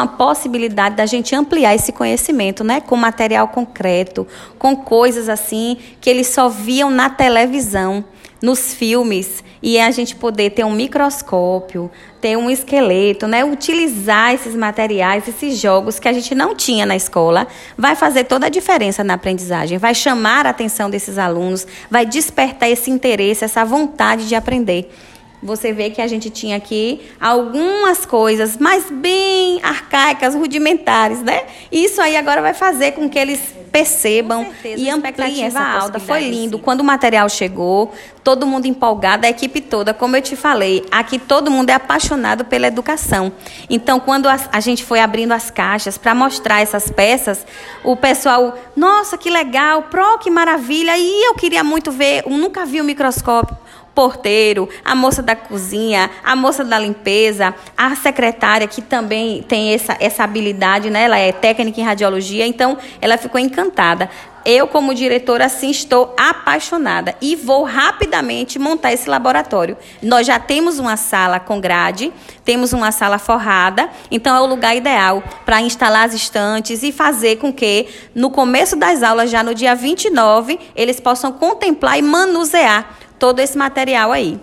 a possibilidade da gente ampliar esse conhecimento, né? Com material concreto, com coisas assim que eles só viam na televisão, nos filmes, e a gente poder ter um microscópio, ter um esqueleto, né? Utilizar esses materiais, esses jogos que a gente não tinha na escola, vai fazer toda a diferença na aprendizagem, vai chamar a atenção desses alunos, vai despertar esse interesse, essa vontade de aprender você vê que a gente tinha aqui algumas coisas, mas bem arcaicas, rudimentares, né? Isso aí agora vai fazer com que eles percebam e ampliem essa alta. Foi lindo. Quando o material chegou, todo mundo empolgado, a equipe toda, como eu te falei, aqui todo mundo é apaixonado pela educação. Então, quando a, a gente foi abrindo as caixas para mostrar essas peças, o pessoal, nossa, que legal, pro, que maravilha, e eu queria muito ver, eu nunca vi o um microscópio porteiro, a moça da cozinha, a moça da limpeza, a secretária que também tem essa, essa habilidade, né? Ela é técnica em radiologia, então ela ficou encantada. Eu, como diretora, assim, estou apaixonada e vou rapidamente montar esse laboratório. Nós já temos uma sala com grade, temos uma sala forrada, então é o lugar ideal para instalar as estantes e fazer com que, no começo das aulas, já no dia 29, eles possam contemplar e manusear todo esse material aí.